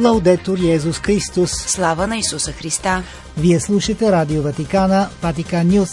Лаудетор Йезус Христос. Слава на Исуса Христа. Вие слушате Радио Ватикана, Ватикан Нюс.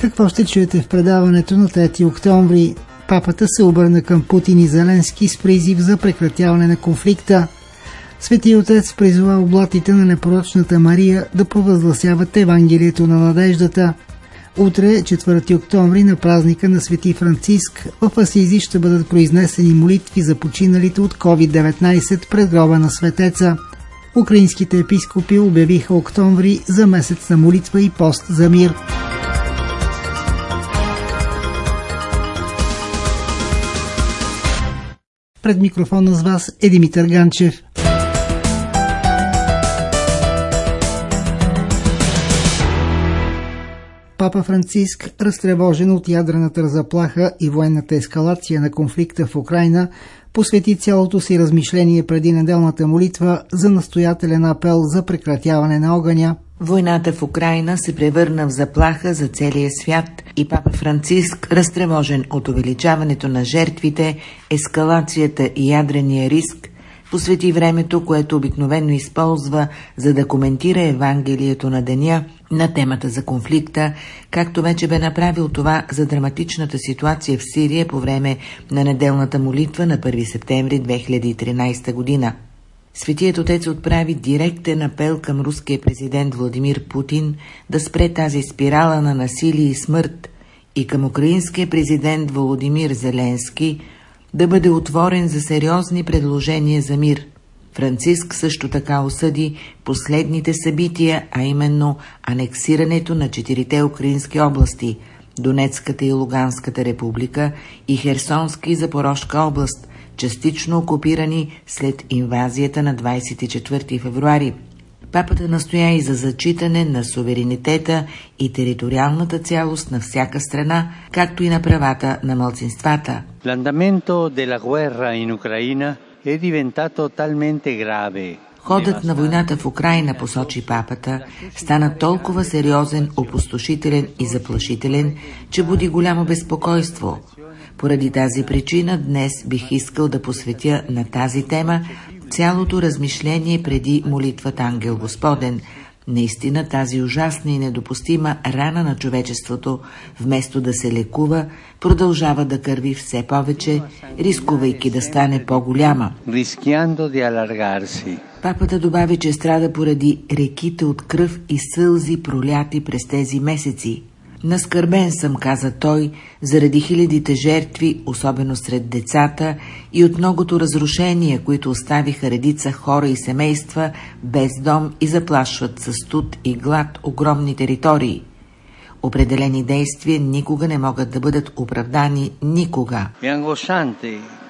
Какво ще чуете в предаването на 3 октомври? Папата се обърна към Путин и Зеленски с призив за прекратяване на конфликта. Свети Отец призова облатите на непорочната Мария да провъзгласяват Евангелието на надеждата. Утре, 4 октомври, на празника на Свети Франциск, в Асизи ще бъдат произнесени молитви за починалите от COVID-19 пред гроба на светеца. Украинските епископи обявиха октомври за месец на молитва и пост за мир. Пред микрофона с вас е Димитър Ганчев. Папа Франциск, разтревожен от ядрената заплаха и военната ескалация на конфликта в Украина, посвети цялото си размишление преди неделната молитва за настоятелен апел за прекратяване на огъня. Войната в Украина се превърна в заплаха за целия свят и папа Франциск, разтревожен от увеличаването на жертвите, ескалацията и ядрения риск, посвети времето, което обикновено използва, за да коментира Евангелието на деня на темата за конфликта, както вече бе направил това за драматичната ситуация в Сирия по време на неделната молитва на 1 септември 2013 година. Светият отец отправи директен апел към руския президент Владимир Путин да спре тази спирала на насилие и смърт и към украинския президент Володимир Зеленски – да бъде отворен за сериозни предложения за мир. Франциск също така осъди последните събития, а именно анексирането на четирите украински области – Донецката и Луганската република и Херсонска и Запорожка област, частично окупирани след инвазията на 24 февруари – Папата настоя и за зачитане на суверенитета и териториалната цялост на всяка страна, както и на правата на мълцинствата. Ходът на войната в Украина, посочи папата, стана толкова сериозен, опустошителен и заплашителен, че буди голямо безпокойство. Поради тази причина днес бих искал да посветя на тази тема цялото размишление преди молитвата Ангел Господен. Наистина тази ужасна и недопустима рана на човечеството, вместо да се лекува, продължава да кърви все повече, рискувайки да стане по-голяма. Папата добави, че страда поради реките от кръв и сълзи проляти през тези месеци. Наскърбен съм, каза той, заради хилядите жертви, особено сред децата, и от многото разрушения, които оставиха редица хора и семейства без дом и заплашват със студ и глад огромни територии. Определени действия никога не могат да бъдат оправдани никога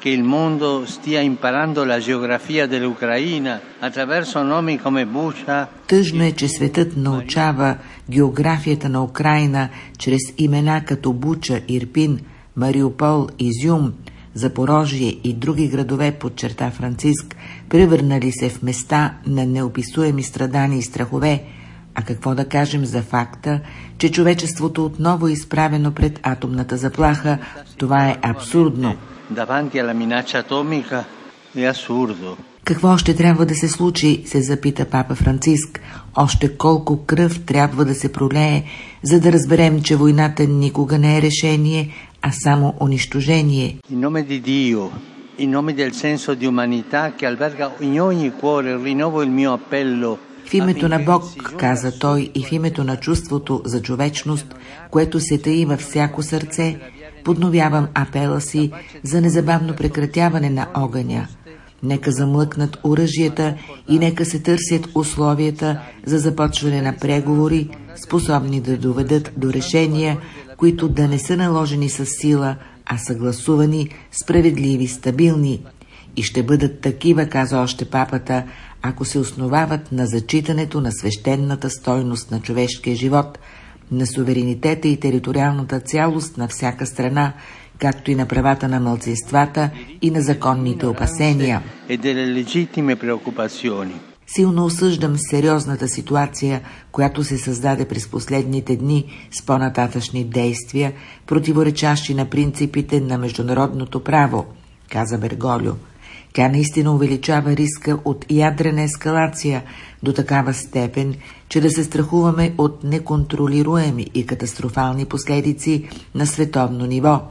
che il mondo stia imparando la geografia dell'Ucraina attraverso nomi come Bucha. Тъжно е, че светът научава географията на Украина чрез имена като Буча, Ирпин, Мариупол, Изюм, Запорожие и други градове, подчерта Франциск, превърнали се в места на неописуеми страдания и страхове, а какво да кажем за факта, че човечеството отново е изправено пред атомната заплаха, това е абсурдно davanti alla minaccia atomica è assurdo. Какво още трябва да се случи, се запита папа Франциск. Още колко кръв трябва да се пролее, за да разберем, че войната никога не е решение, а само унищожение. In nome di Dio, in nome del senso di umanità che alberga in ogni cuore, rinnovo il mio appello в името на Бог, каза той, и в името на чувството за човечност, което се таи във всяко сърце, подновявам апела си за незабавно прекратяване на огъня. Нека замлъкнат оръжията и нека се търсят условията за започване на преговори, способни да доведат до решения, които да не са наложени с сила, а съгласувани, справедливи, стабилни. И ще бъдат такива, каза още папата, ако се основават на зачитането на свещената стойност на човешкия живот – на суверенитета и териториалната цялост на всяка страна, както и на правата на мълцинствата и на законните опасения. Силно осъждам сериозната ситуация, която се създаде през последните дни с по-нататъчни действия, противоречащи на принципите на международното право, каза Берголю. Тя наистина увеличава риска от ядрена ескалация до такава степен, че да се страхуваме от неконтролируеми и катастрофални последици на световно ниво.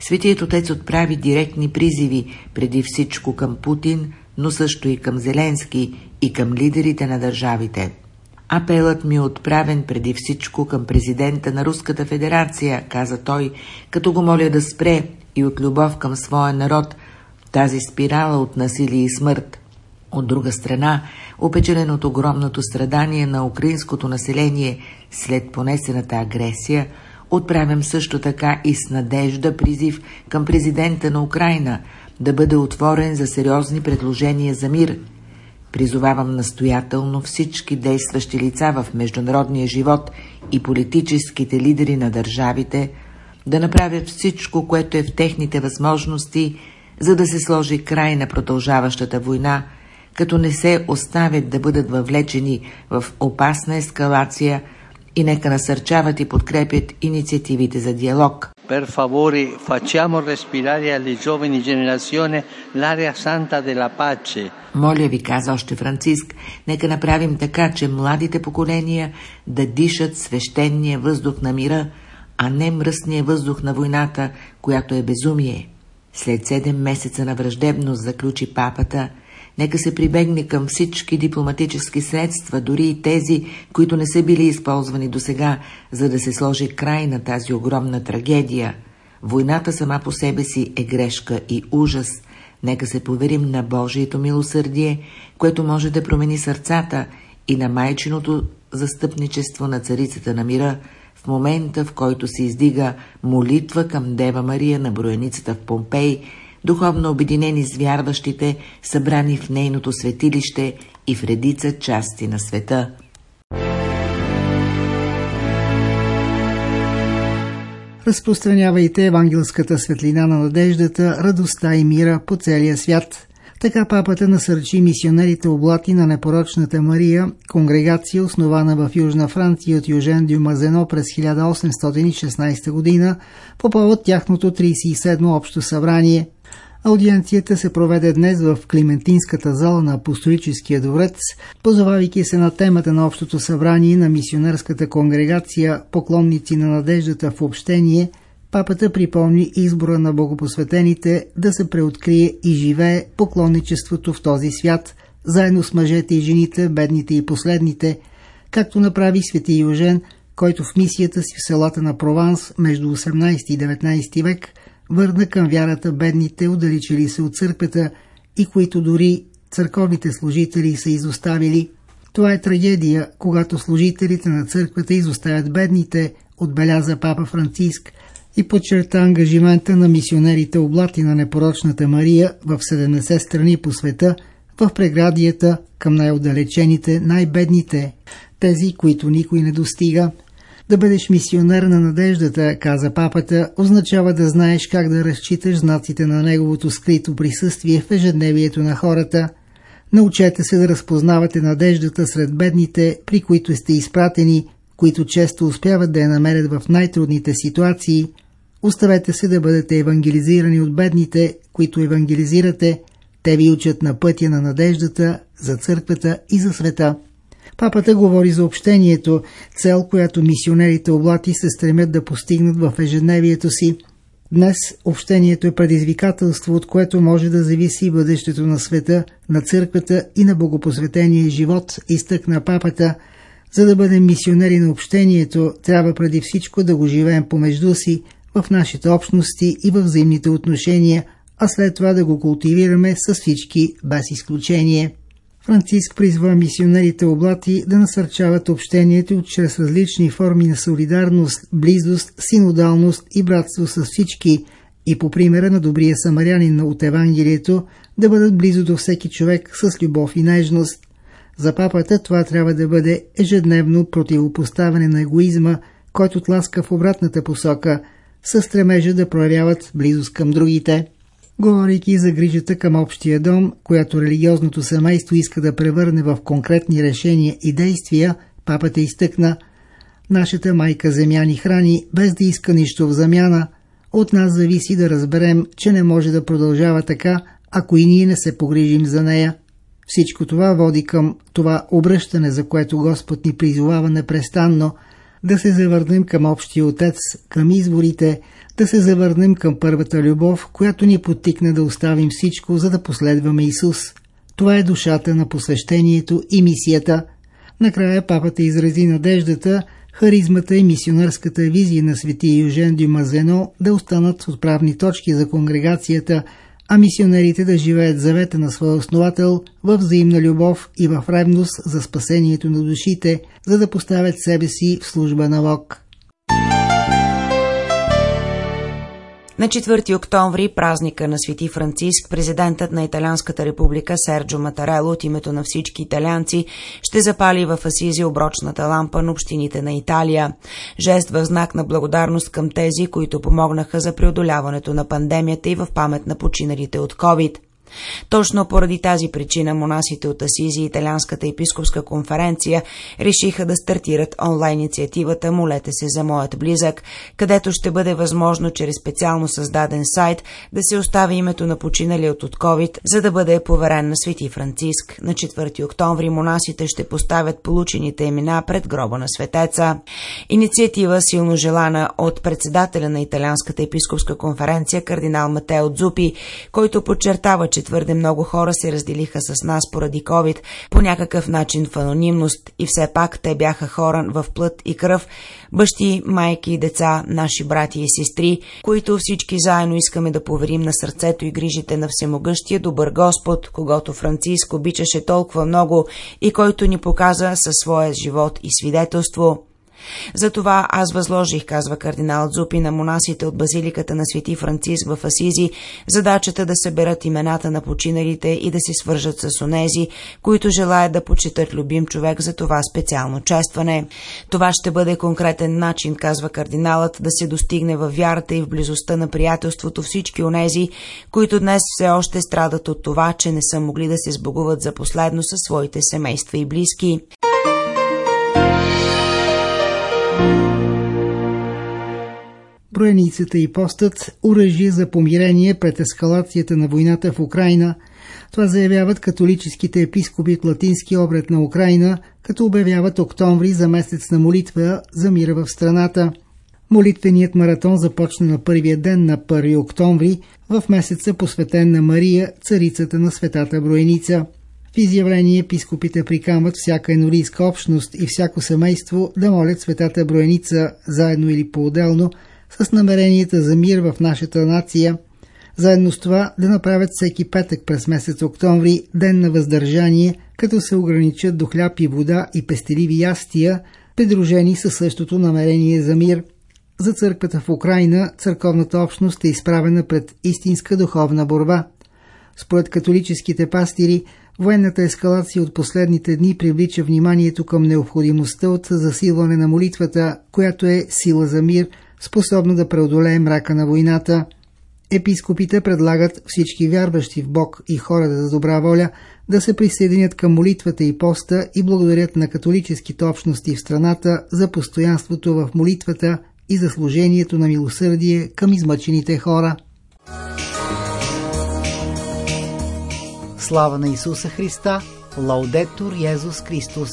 Светият отец отправи директни призиви преди всичко към Путин, но също и към Зеленски и към лидерите на държавите. Апелът ми е отправен преди всичко към президента на Руската федерация, каза той, като го моля да спре и от любов към своя народ тази спирала от насилие и смърт. От друга страна, опечелен от огромното страдание на украинското население след понесената агресия, отправям също така и с надежда призив към президента на Украина да бъде отворен за сериозни предложения за мир. Призовавам настоятелно всички действащи лица в международния живот и политическите лидери на държавите да направят всичко, което е в техните възможности, за да се сложи край на продължаващата война, като не се оставят да бъдат въвлечени в опасна ескалация и нека насърчават и подкрепят инициативите за диалог. Per favore, facciamo respirare alle giovani generazioni l'aria santa della pace. Моля ви, каза още Франциск, нека направим така, че младите поколения да дишат свещения въздух на мира, а не мръсния въздух на войната, която е безумие. След седем месеца на враждебност заключи папата, нека се прибегне към всички дипломатически средства, дори и тези, които не са били използвани до сега, за да се сложи край на тази огромна трагедия. Войната сама по себе си е грешка и ужас. Нека се поверим на Божието милосърдие, което може да промени сърцата и на майчиното застъпничество на царицата на мира, в момента, в който се издига молитва към Дева Мария на броеницата в Помпей, духовно обединени с вярващите, събрани в нейното светилище и в редица части на света. Разпространявайте евангелската светлина на надеждата, радостта и мира по целия свят – така папата насърчи мисионерите облати на непорочната Мария, конгрегация основана в Южна Франция от Южен Дюмазено през 1816 година по повод тяхното 37 общо събрание. Аудиенцията се проведе днес в Климентинската зала на Апостолическия дворец, позовавайки се на темата на Общото събрание на мисионерската конгрегация Поклонници на надеждата в общение – Папата припомни избора на богопосветените да се преоткрие и живее поклонничеството в този свят, заедно с мъжете и жените, бедните и последните, както направи свети Южен, който в мисията си в селата на Прованс между 18 и 19 век върна към вярата бедните, удалечили се от църквата и които дори църковните служители са изоставили. Това е трагедия, когато служителите на църквата изоставят бедните, отбеляза папа Франциск – и подчерта ангажимента на мисионерите облати на непорочната Мария в 70 страни по света в преградията към най-отдалечените, най-бедните, тези, които никой не достига. Да бъдеш мисионер на надеждата, каза папата, означава да знаеш как да разчиташ знаците на неговото скрито присъствие в ежедневието на хората. Научете се да разпознавате надеждата сред бедните, при които сте изпратени, които често успяват да я намерят в най-трудните ситуации – Оставете се да бъдете евангелизирани от бедните, които евангелизирате. Те ви учат на пътя на надеждата за църквата и за света. Папата говори за общението, цел, която мисионерите облати се стремят да постигнат в ежедневието си. Днес общението е предизвикателство, от което може да зависи бъдещето на света, на църквата и на богопосветения живот, изтъкна папата. За да бъдем мисионери на общението, трябва преди всичко да го живеем помежду си, в нашите общности и в взаимните отношения, а след това да го култивираме с всички без изключение. Франциск призва мисионерите облати да насърчават общението чрез различни форми на солидарност, близост, синодалност и братство с всички и по примера на добрия самарянин от Евангелието да бъдат близо до всеки човек с любов и нежност. За папата това трябва да бъде ежедневно противопоставяне на егоизма, който тласка в обратната посока – със стремежа да проявяват близост към другите. Говорейки за грижата към общия дом, която религиозното семейство иска да превърне в конкретни решения и действия, папата изтъкна Нашата майка земя ни храни, без да иска нищо в замяна. От нас зависи да разберем, че не може да продължава така, ако и ние не се погрижим за нея. Всичко това води към това обръщане, за което Господ ни призовава непрестанно, да се завърнем към Общия Отец, към изворите, да се завърнем към първата любов, която ни потикне да оставим всичко, за да последваме Исус. Това е душата на посвещението и мисията. Накрая папата изрази надеждата, харизмата и мисионерската визия на свети Южен Дюмазено да останат отправни точки за конгрегацията, а мисионерите да живеят завета на своя основател в взаимна любов и в ревност за спасението на душите, за да поставят себе си в служба на Бог. На 4 октомври, празника на Свети Франциск, президентът на Италианската република Серджо Матарело от името на всички италианци ще запали в Асизи оброчната лампа на общините на Италия. Жест в знак на благодарност към тези, които помогнаха за преодоляването на пандемията и в памет на починалите от COVID. Точно поради тази причина монасите от Асизи и Италианската епископска конференция решиха да стартират онлайн инициативата Молете се за моят близък, където ще бъде възможно чрез специално създаден сайт да се остави името на починали от COVID, за да бъде поверен на Свети Франциск. На 4 октомври монасите ще поставят получените имена пред гроба на светеца. Инициатива силно желана от председателя на Италианската епископска конференция кардинал Матео Дзупи, който подчертава, че че твърде много хора се разделиха с нас поради COVID по някакъв начин в анонимност и все пак те бяха хора в плът и кръв, бащи, майки и деца, наши брати и сестри, които всички заедно искаме да поверим на сърцето и грижите на всемогъщия добър Господ, когато Франциск обичаше толкова много и който ни показа със своя живот и свидетелство. Затова аз възложих, казва кардинал Дзупи на монасите от базиликата на Свети Франциск в Асизи, задачата да съберат имената на починалите и да се свържат с онези, които желаят да почитат любим човек за това специално честване. Това ще бъде конкретен начин, казва кардиналът, да се достигне във вярата и в близостта на приятелството всички онези, които днес все още страдат от това, че не са могли да се сбогуват за последно със своите семейства и близки. Броеницата и постът – оръжие за помирение пред ескалацията на войната в Украина. Това заявяват католическите епископи от латински обред на Украина, като обявяват октомври за месец на молитва за мира в страната. Молитвеният маратон започна на първия ден на 1 октомври в месеца посветен на Мария, царицата на светата Броеница. В изявление епископите прикамват всяка енорийска общност и всяко семейство да молят светата Броеница заедно или по-отделно – с намеренията за мир в нашата нация, заедно с това да направят всеки петък през месец октомври ден на въздържание, като се ограничат до хляб и вода и пестеливи ястия, придружени със същото намерение за мир. За църквата в Украина църковната общност е изправена пред истинска духовна борба. Според католическите пастири, военната ескалация от последните дни привлича вниманието към необходимостта от засилване на молитвата, която е сила за мир – способна да преодолее мрака на войната. Епископите предлагат всички вярващи в Бог и хората за добра воля да се присъединят към молитвата и поста и благодарят на католическите общности в страната за постоянството в молитвата и за служението на милосърдие към измъчените хора. Слава на Исуса Христа! Лаудетур Йезус Христос!